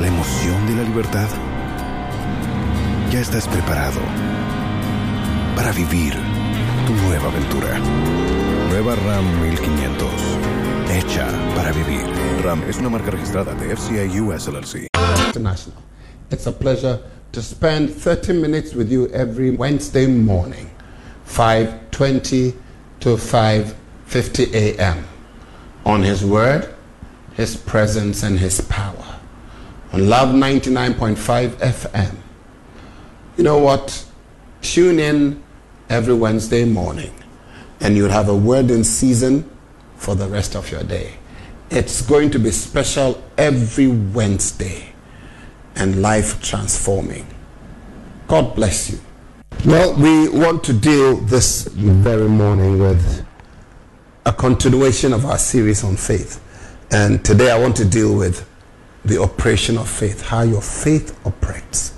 ¿La emoción de la libertad? Ya estás preparado para vivir tu nueva aventura. Nueva RAM 1500. Hecha para vivir. RAM es una marca registrada de FCI US LLC. International. It's a pleasure to spend 30 minutes with you every Wednesday morning, 5:20 to 5:50 a.m. on his word, his presence and his power. On Love 99.5 FM. You know what? Tune in every Wednesday morning and you'll have a word in season for the rest of your day. It's going to be special every Wednesday and life transforming. God bless you. Well, we want to deal this very morning with a continuation of our series on faith. And today I want to deal with the operation of faith, how your faith operates.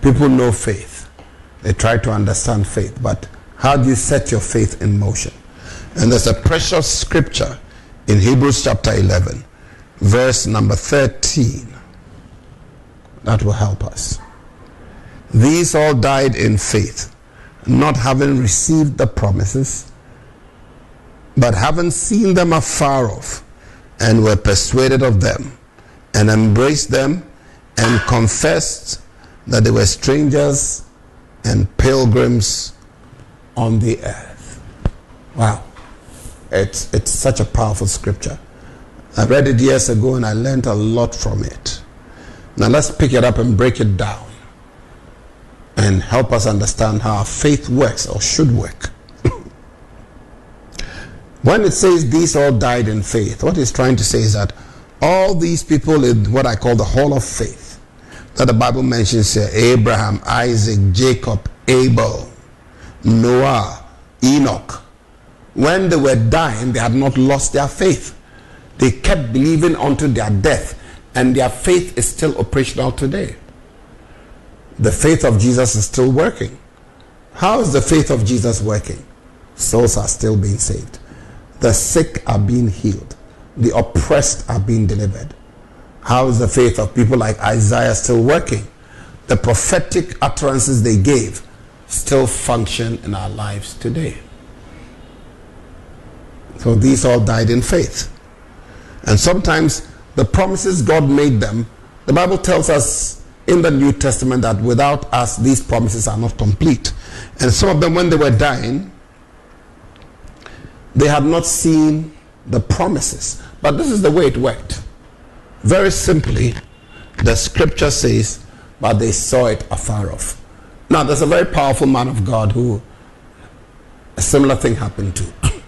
People know faith, they try to understand faith, but how do you set your faith in motion? And there's a precious scripture in Hebrews chapter 11, verse number 13, that will help us. These all died in faith, not having received the promises, but having seen them afar off, and were persuaded of them, and embraced them, and confessed that they were strangers and pilgrims on the earth. Wow. It's, it's such a powerful scripture. I read it years ago and I learned a lot from it. Now let's pick it up and break it down and help us understand how faith works or should work. when it says these all died in faith, what it's trying to say is that all these people in what I call the hall of faith, that the Bible mentions here Abraham, Isaac, Jacob, Abel, Noah, Enoch, when they were dying, they had not lost their faith. They kept believing unto their death, and their faith is still operational today. The faith of Jesus is still working. How is the faith of Jesus working? Souls are still being saved. The sick are being healed. The oppressed are being delivered. How is the faith of people like Isaiah still working? The prophetic utterances they gave still function in our lives today. So these all died in faith. And sometimes the promises God made them, the Bible tells us in the New Testament that without us, these promises are not complete. And some of them, when they were dying, they had not seen the promises. But this is the way it worked. Very simply, the scripture says, but they saw it afar off. Now, there's a very powerful man of God who a similar thing happened to.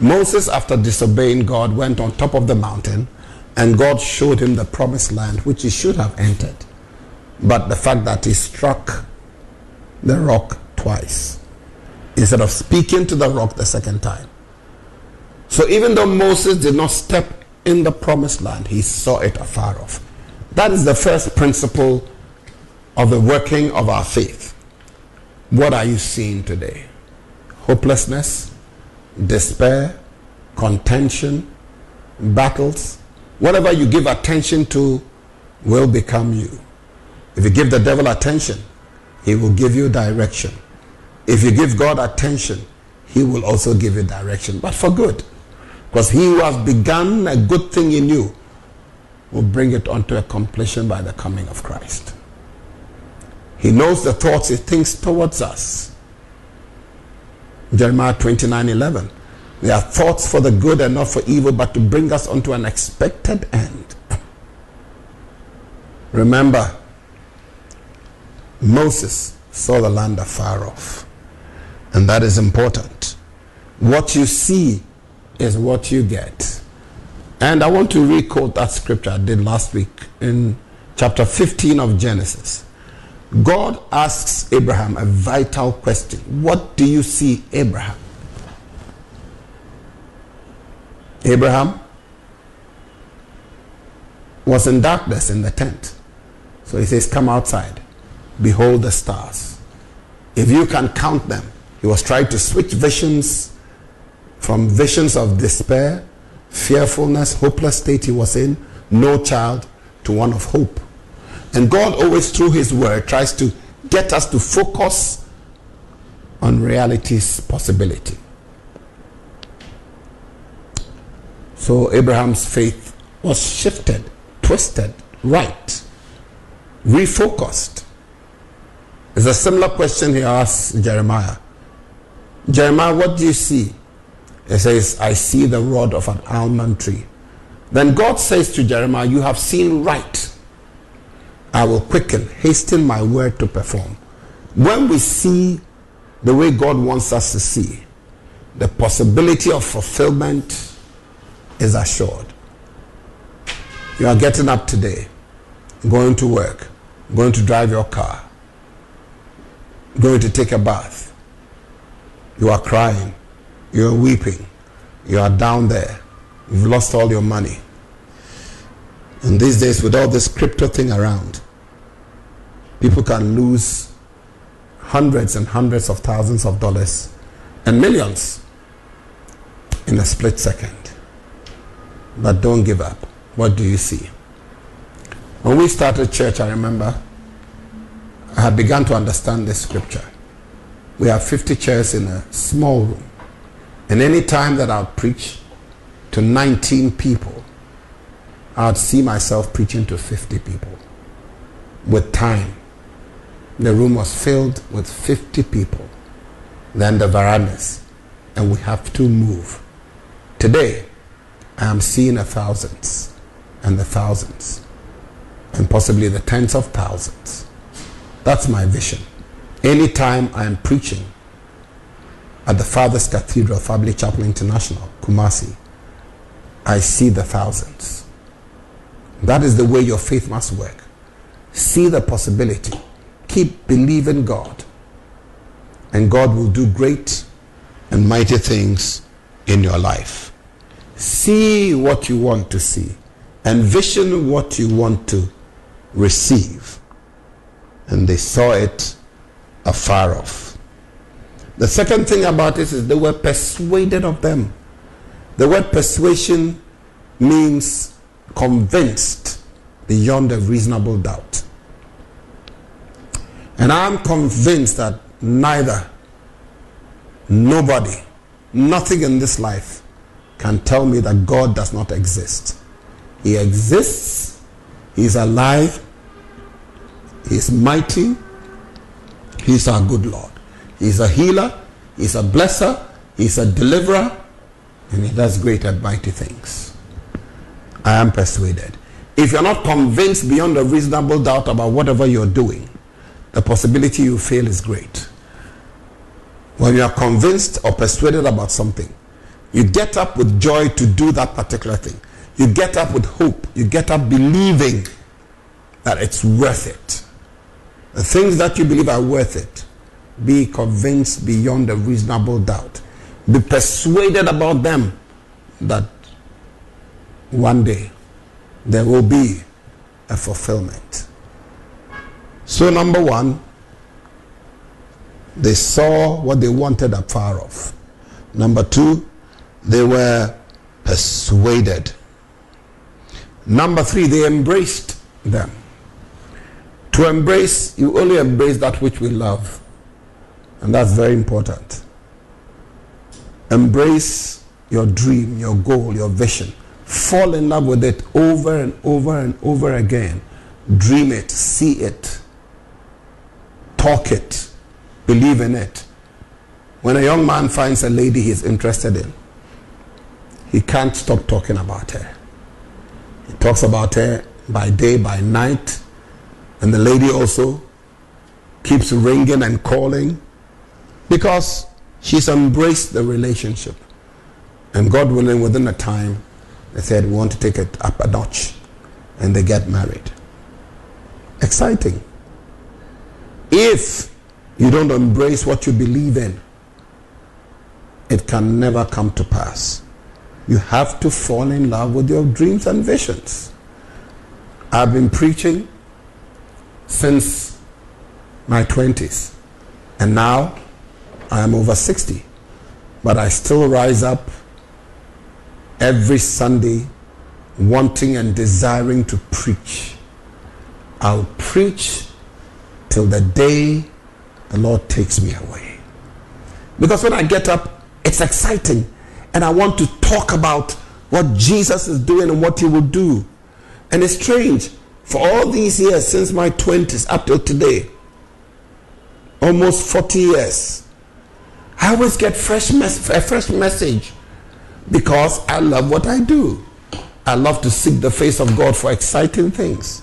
Moses, after disobeying God, went on top of the mountain and God showed him the promised land which he should have entered. But the fact that he struck the rock twice instead of speaking to the rock the second time. So even though Moses did not step in the promised land, he saw it afar off. That is the first principle of the working of our faith. What are you seeing today? Hopelessness, despair, contention, battles. Whatever you give attention to will become you. If you give the devil attention, he will give you direction. If you give God attention, he will also give you direction, but for good. Because he who has begun a good thing in you will bring it unto a completion by the coming of Christ. He knows the thoughts he thinks towards us. Jeremiah 29 11. They are thoughts for the good and not for evil, but to bring us unto an expected end. Remember, Moses saw the land afar off. And that is important. What you see is what you get. And I want to re-quote that scripture I did last week in chapter 15 of Genesis. God asks Abraham a vital question. What do you see, Abraham? Abraham was in darkness in the tent. So he says, Come outside. Behold the stars. If you can count them, he was trying to switch visions from visions of despair, fearfulness, hopeless state he was in, no child, to one of hope. And God always, through his word, tries to get us to focus on reality's possibility. So Abraham's faith was shifted, twisted, right, refocused. It's a similar question he asked Jeremiah. Jeremiah, what do you see? He says, I see the rod of an almond tree. Then God says to Jeremiah, You have seen right. I will quicken, hasten my word to perform. When we see the way God wants us to see, the possibility of fulfillment is assured. You are getting up today, going to work, going to drive your car, going to take a bath. You are crying, you are weeping, you are down there, you've lost all your money. And these days, with all this crypto thing around, people can lose hundreds and hundreds of thousands of dollars and millions in a split second. But don't give up. What do you see? When we started church, I remember I had begun to understand this scripture. We have 50 chairs in a small room. And any time that I would preach to 19 people, I would see myself preaching to 50 people. With time, the room was filled with 50 people. Then the verandas. And we have to move. Today, I am seeing the thousands and the thousands and possibly the tens of thousands. That's my vision. Anytime I am preaching at the Father's Cathedral, Family Chapel International, Kumasi, I see the thousands. That is the way your faith must work. See the possibility. Keep believing God. And God will do great and mighty things in your life. See what you want to see. Envision what you want to receive. And they saw it afar off. The second thing about this is they were persuaded of them. The word persuasion means convinced beyond a reasonable doubt. And I'm convinced that neither, nobody, nothing in this life can tell me that God does not exist. He exists, He's alive, He's mighty, He's our good Lord. He's a healer, He's a blesser, He's a deliverer, and He does great and mighty things. I am persuaded. If you're not convinced beyond a reasonable doubt about whatever you're doing, the possibility you fail is great. When you are convinced or persuaded about something, you get up with joy to do that particular thing. You get up with hope. You get up believing that it's worth it. The things that you believe are worth it. Be convinced beyond a reasonable doubt. Be persuaded about them that one day there will be a fulfillment. So, number one, they saw what they wanted afar off. Number two, they were persuaded. Number three, they embraced them. To embrace, you only embrace that which we love. And that's very important. Embrace your dream, your goal, your vision. Fall in love with it over and over and over again. Dream it, see it, talk it, believe in it. When a young man finds a lady he's interested in, he can't stop talking about her. He talks about her by day, by night. And the lady also keeps ringing and calling because she's embraced the relationship. And God willing, within a time, They said, We want to take it up a notch. And they get married. Exciting. If you don't embrace what you believe in, it can never come to pass. You have to fall in love with your dreams and visions. I've been preaching since my 20s, and now I am over 60. But I still rise up every Sunday wanting and desiring to preach. I'll preach till the day the Lord takes me away. Because when I get up, it's exciting. And I want to talk about what Jesus is doing and what he will do. And it's strange. For all these years, since my 20s up till today, almost 40 years, I always get fresh mes- a fresh message because I love what I do. I love to seek the face of God for exciting things.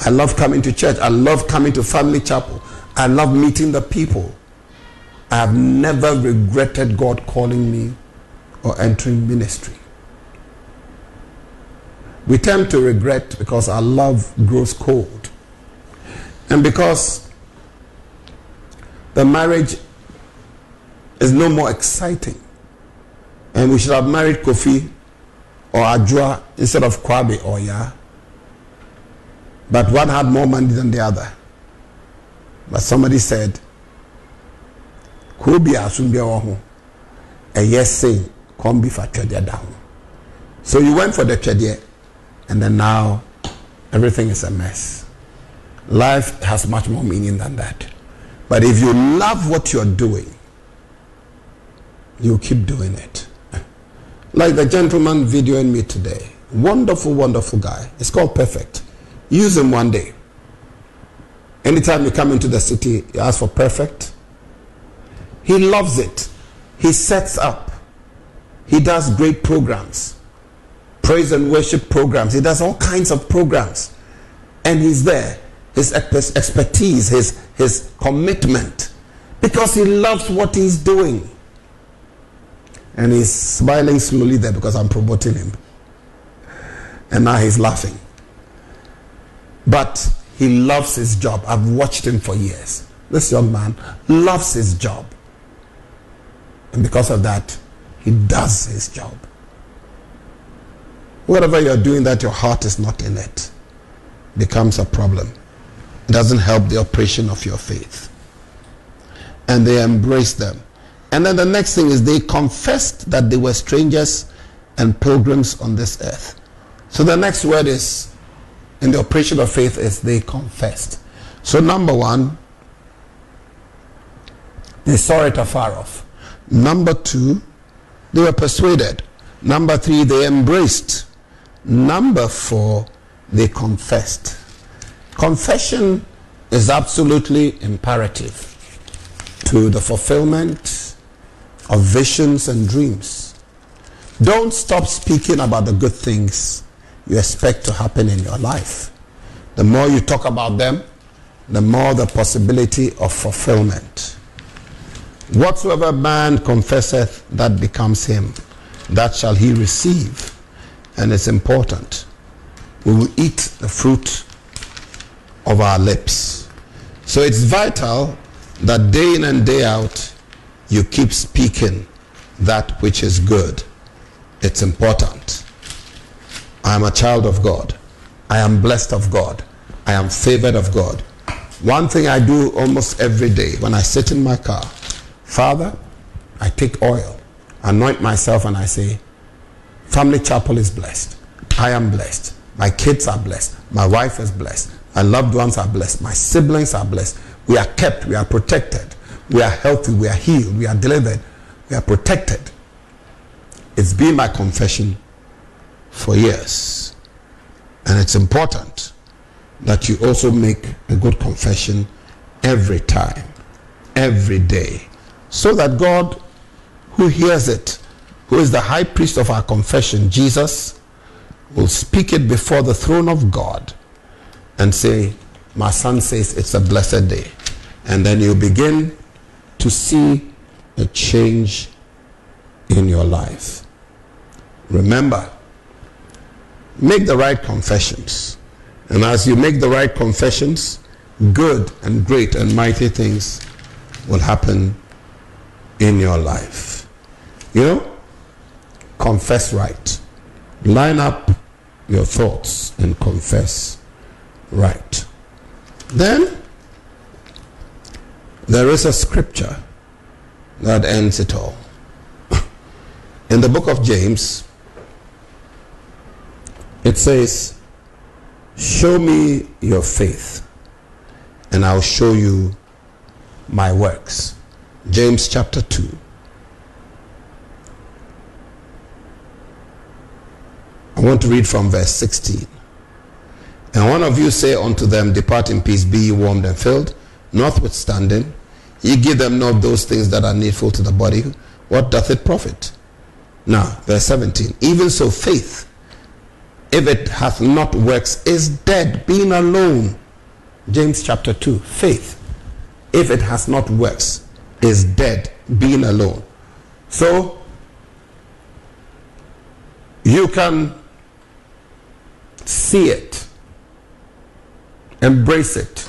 I love coming to church. I love coming to family chapel. I love meeting the people. I have never regretted God calling me or entering ministry. We tend to regret because our love grows cold. And because the marriage is no more exciting. And we should have married Kofi or Ajua instead of Kwabe or Ya. But one had more money than the other. But somebody said, Kobi Asumbia Wahu, a yes say, come be for down. So you went for the Chedia, and then now everything is a mess. Life has much more meaning than that. But if you love what you're doing, you keep doing it. Like the gentleman videoing me today. Wonderful, wonderful guy. It's called Perfect. Use him one day. Anytime you come into the city, you ask for Perfect. He loves it. He sets up. He does great programs. Praise and worship programs. He does all kinds of programs. And he's there. His expertise, his, his commitment. Because he loves what he's doing. And he's smiling slowly there because I'm promoting him. And now he's laughing. But he loves his job. I've watched him for years. This young man loves his job. And because of that, he does his job. Whatever you're doing that your heart is not in it becomes a problem. It doesn't help the operation of your faith. And they embrace them. And then the next thing is they confessed that they were strangers and pilgrims on this earth. So the next word is in the operation of faith is they confessed. So number one, they saw it afar off. Number two, they were persuaded. Number three, they embraced. Number four, they confessed. Confession is absolutely imperative to the fulfillment of visions and dreams. Don't stop speaking about the good things you expect to happen in your life. The more you talk about them, the more the possibility of fulfillment. Whatsoever man confesseth, that becomes him. That shall he receive. And it's important. We will eat the fruit of our lips. So it's vital that day in and day out you keep speaking that which is good. It's important. I am a child of God. I am blessed of God. I am favored of God. One thing I do almost every day when I sit in my car, Father, I take oil, anoint myself, and I say, Family Chapel is blessed. I am blessed. My kids are blessed. My wife is blessed. My loved ones are blessed. My siblings are blessed. We are kept. We are protected. We are healthy, we are healed, we are delivered, we are protected. It's been my confession for years. And it's important that you also make a good confession every time, every day, so that God, who hears it, who is the high priest of our confession, Jesus, will speak it before the throne of God and say, My son says it's a blessed day. And then you begin to see a change in your life. Remember, make the right confessions. And as you make the right confessions, good and great and mighty things will happen in your life. You know, confess right. Line up your thoughts and confess right. Then there is a scripture that ends it all. In the book of James, it says, Show me your faith, and I'll show you my works. James chapter 2. I want to read from verse 16. And one of you say unto them, Depart in peace, be ye warmed and filled. Notwithstanding, ye give them not those things that are needful to the body. What doth it profit? Now, verse 17. Even so, faith, if it hath not works, is dead, being alone. James chapter 2. Faith, if it has not works, is dead, being alone. So, you can see it, embrace it,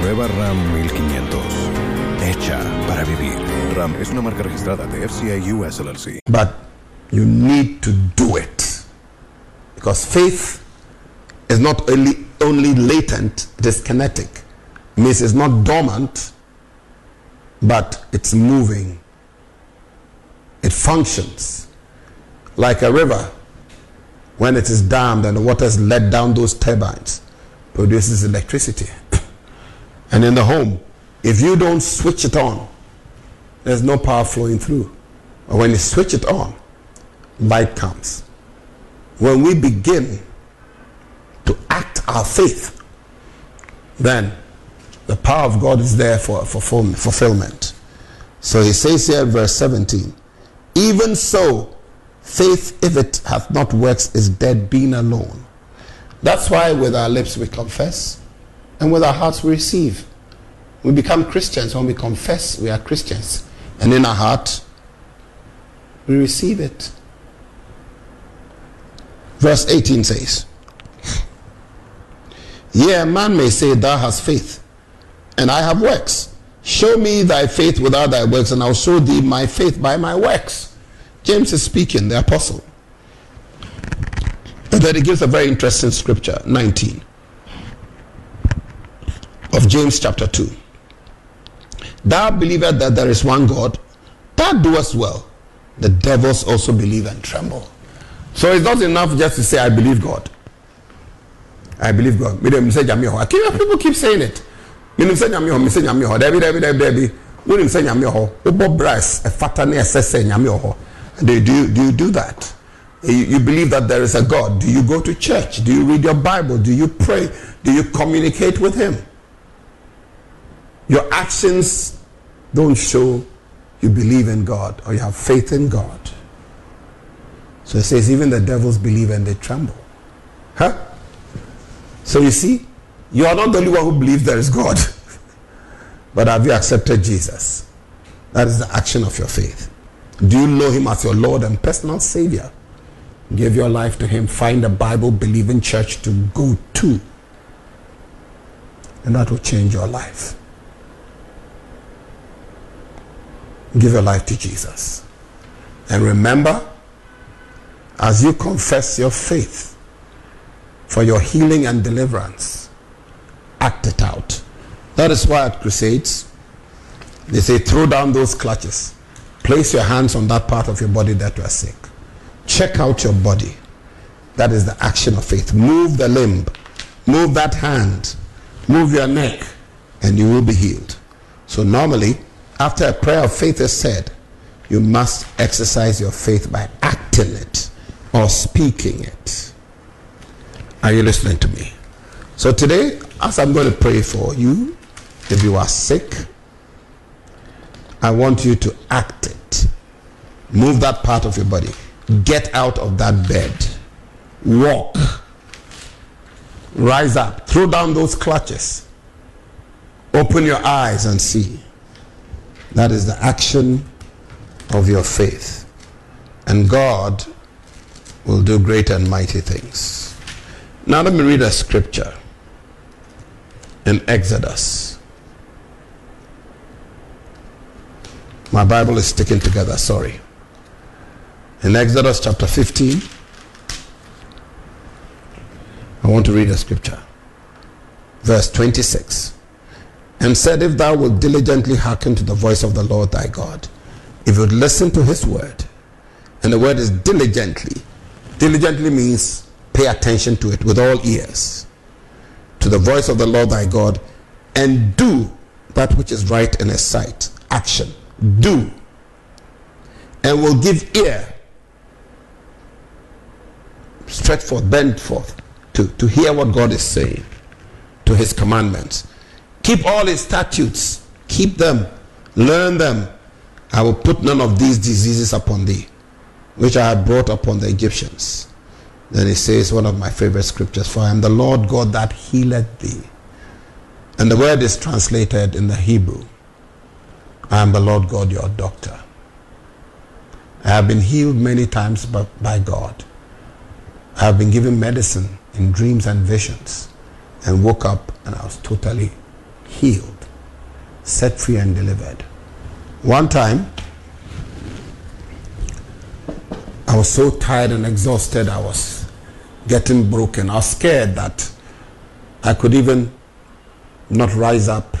Nueva RAM 1500. Hecha para vivir. RAM es una marca registrada de FCA US LLC. But you need to do it. Because faith is not only, only latent, it is kinetic. It means it's not dormant, but it's moving. It functions like a river when it is dammed and the water is let down those turbines produces electricity and in the home if you don't switch it on there's no power flowing through. But when you switch it on light comes. When we begin to act our faith then the power of god is there for, for fulfillment so he says here verse 17 even so Faith, if it hath not works, is dead, being alone. That's why with our lips we confess, and with our hearts we receive. We become Christians when we confess we are Christians, and in our heart we receive it. Verse 18 says, Yea, man may say, Thou hast faith, and I have works. Show me thy faith without thy works, and I'll show thee my faith by my works. James is speaking, the apostle. And then he gives a very interesting scripture, 19 of James chapter 2. Thou believest that there is one God, thou doest well. The devils also believe and tremble. So it's not enough just to say, I believe God. I believe God. People keep saying it. Do you, do you do that? You believe that there is a God. Do you go to church? Do you read your Bible? Do you pray? Do you communicate with Him? Your actions don't show you believe in God or you have faith in God. So it says, even the devils believe and they tremble. Huh? So you see, you are not the only one who believes there is God. but have you accepted Jesus? That is the action of your faith. Do you know him as your Lord and personal Savior? Give your life to him. Find a Bible believing church to go to. And that will change your life. Give your life to Jesus. And remember, as you confess your faith for your healing and deliverance, act it out. That is why at Crusades, they say, throw down those clutches Place your hands on that part of your body that you are sick. Check out your body. That is the action of faith. Move the limb, move that hand, move your neck, and you will be healed. So, normally, after a prayer of faith is said, you must exercise your faith by acting it or speaking it. Are you listening to me? So today, as I'm going to pray for you, if you are sick, I want you to act it. Move that part of your body. Get out of that bed. Walk. Rise up. Throw down those clutches. Open your eyes and see. That is the action of your faith. And God will do great and mighty things. Now let me read a scripture in Exodus. My Bible is sticking together, sorry. In Exodus chapter 15, I want to read a scripture. Verse 26. And said, If thou wilt diligently hearken to the voice of the Lord thy God, if you would listen to his word, and the word is diligently. Diligently means pay attention to it with all ears, to the voice of the Lord thy God, and do that which is right in his sight. Action. Do. And will give ear. Stretch forth, bend forth to, to hear what God is saying, to his commandments. Keep all his statutes, keep them, learn them. I will put none of these diseases upon thee, which I have brought upon the Egyptians. Then he says, one of my favorite scriptures, For I am the Lord God that healeth thee. And the word is translated in the Hebrew I am the Lord God, your doctor. I have been healed many times by God. I have been given medicine in dreams and visions and woke up and I was totally healed, set free, and delivered. One time, I was so tired and exhausted, I was getting broken. I was scared that I could even not rise up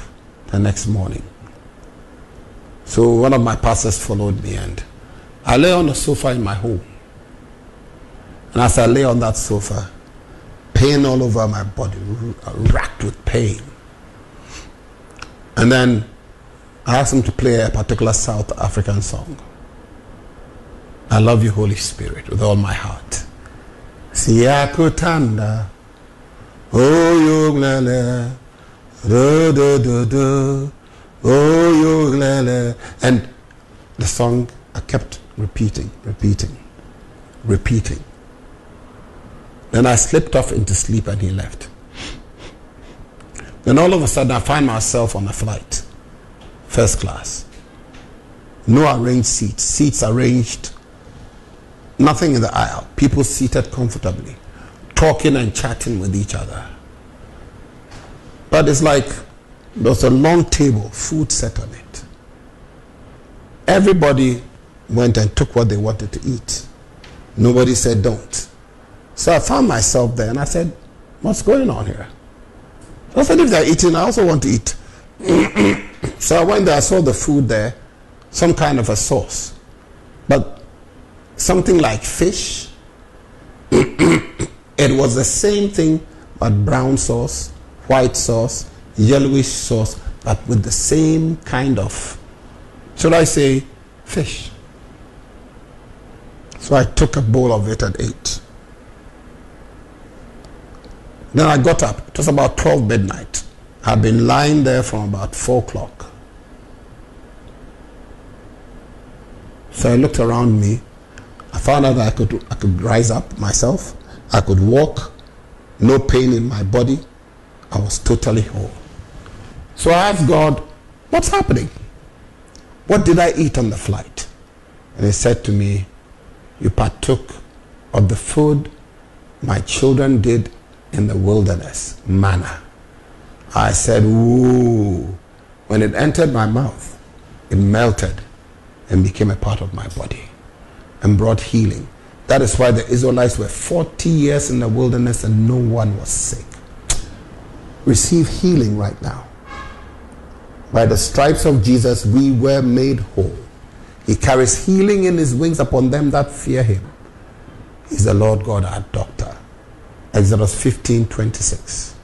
the next morning. So one of my pastors followed me and I lay on the sofa in my home. And as I lay on that sofa, pain all over my body, racked with pain. And then I asked him to play a particular South African song. I love you, Holy Spirit, with all my heart. Siyakutanda, oh yoglele, do do do do, oh yoglele, and the song I kept repeating, repeating, repeating. Then I slipped off into sleep and he left. Then all of a sudden I find myself on a flight, first class. No arranged seats, seats arranged, nothing in the aisle, people seated comfortably, talking and chatting with each other. But it's like there's a long table, food set on it. Everybody went and took what they wanted to eat. Nobody said don't. So I found myself there and I said, What's going on here? I said, If they're eating, I also want to eat. so I went there, I saw the food there, some kind of a sauce. But something like fish. it was the same thing, but brown sauce, white sauce, yellowish sauce, but with the same kind of, should I say, fish. So I took a bowl of it and ate. Then I got up. It was about 12 midnight. I'd been lying there from about 4 o'clock. So I looked around me. I found out that I could, I could rise up myself. I could walk. No pain in my body. I was totally whole. So I asked God, What's happening? What did I eat on the flight? And He said to me, You partook of the food my children did in the wilderness, manna. I said, Ooh. When it entered my mouth, it melted and became a part of my body and brought healing. That is why the Israelites were 40 years in the wilderness and no one was sick. Receive healing right now. By the stripes of Jesus, we were made whole. He carries healing in his wings upon them that fear him. He's the Lord God, our doctor. Exodus 15 26.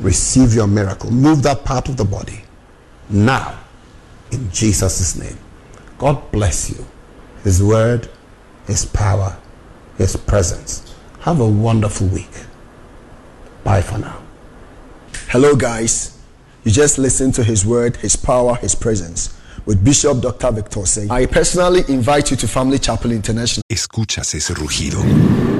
Receive your miracle. Move that part of the body now in Jesus' name. God bless you. His word, His power, His presence. Have a wonderful week. Bye for now. Hello, guys. You just listened to His Word, His Power, His Presence with Bishop Dr. Victor Say. I personally invite you to Family Chapel International. Escuchas ese rugido.